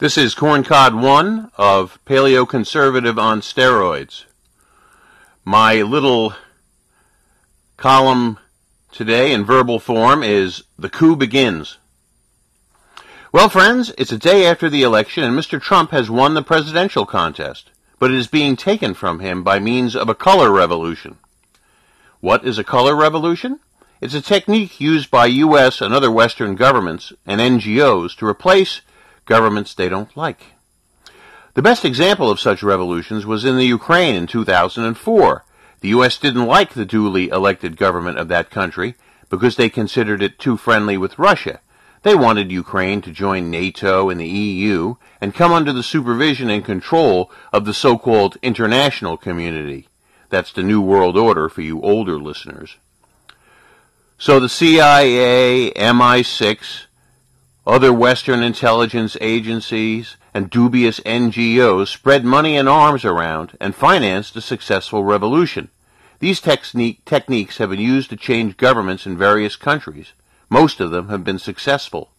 This is Corncod 1 of Paleoconservative on Steroids. My little column today in verbal form is The Coup Begins. Well, friends, it's a day after the election and Mr. Trump has won the presidential contest, but it is being taken from him by means of a color revolution. What is a color revolution? It's a technique used by U.S. and other Western governments and NGOs to replace governments they don't like. The best example of such revolutions was in the Ukraine in 2004. The U.S. didn't like the duly elected government of that country because they considered it too friendly with Russia. They wanted Ukraine to join NATO and the EU and come under the supervision and control of the so-called international community. That's the New World Order for you older listeners. So the CIA, MI6, other Western intelligence agencies and dubious NGOs spread money and arms around and financed a successful revolution. These techniques have been used to change governments in various countries. Most of them have been successful.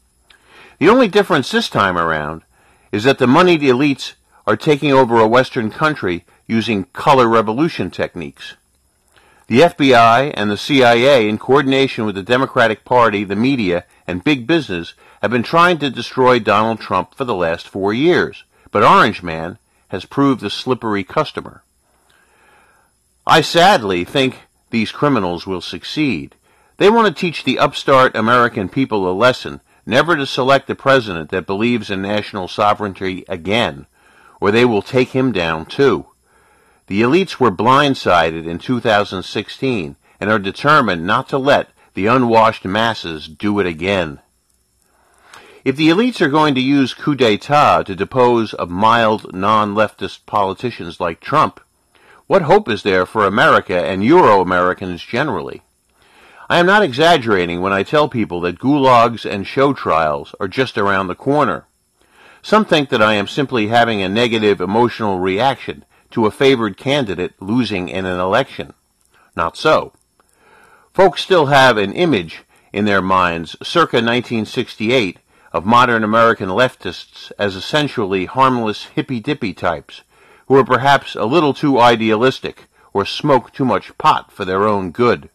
The only difference this time around is that the moneyed elites are taking over a Western country using color revolution techniques. The FBI and the CIA, in coordination with the Democratic Party, the media, and big business, have been trying to destroy Donald Trump for the last four years, but Orange Man has proved a slippery customer. I sadly think these criminals will succeed. They want to teach the upstart American people a lesson never to select a president that believes in national sovereignty again, or they will take him down too. The elites were blindsided in 2016 and are determined not to let the unwashed masses do it again. If the elites are going to use coup d'etat to depose of mild, non-leftist politicians like Trump, what hope is there for America and Euro-Americans generally? I am not exaggerating when I tell people that gulags and show trials are just around the corner. Some think that I am simply having a negative emotional reaction to a favored candidate losing in an election. Not so. Folks still have an image in their minds circa 1968 of modern American leftists as essentially harmless hippy-dippy types who are perhaps a little too idealistic or smoke too much pot for their own good.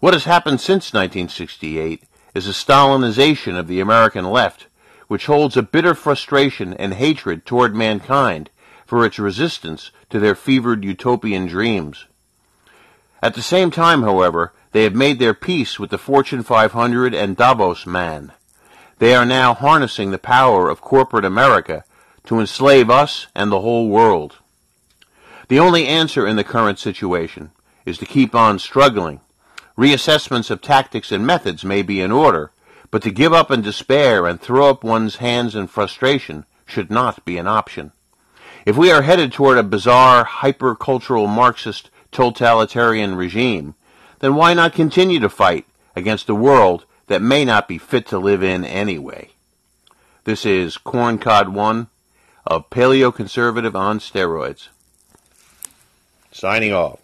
What has happened since 1968 is a Stalinization of the American left, which holds a bitter frustration and hatred toward mankind for its resistance to their fevered utopian dreams. At the same time, however, they have made their peace with the Fortune 500 and Davos man. They are now harnessing the power of corporate America to enslave us and the whole world. The only answer in the current situation is to keep on struggling. Reassessments of tactics and methods may be in order, but to give up in despair and throw up one's hands in frustration should not be an option. If we are headed toward a bizarre, hyper-cultural Marxist totalitarian regime, then why not continue to fight against a world that may not be fit to live in anyway. This is Corncod 1 of Paleoconservative on Steroids. Signing off.